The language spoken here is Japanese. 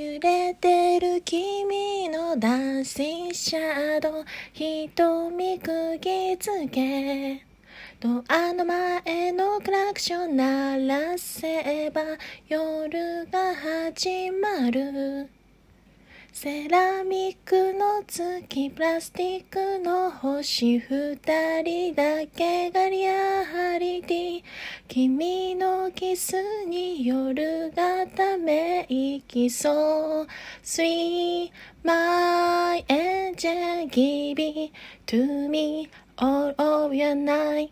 揺れてる君のダンシンシャドウ瞳釘付け。ドアの前のクラクション鳴らせば夜が始まる。セラミックの月プラスティックの星二人だけがリアリティ。君のキスに夜がため息そう Sweet my angel give it to me all of your night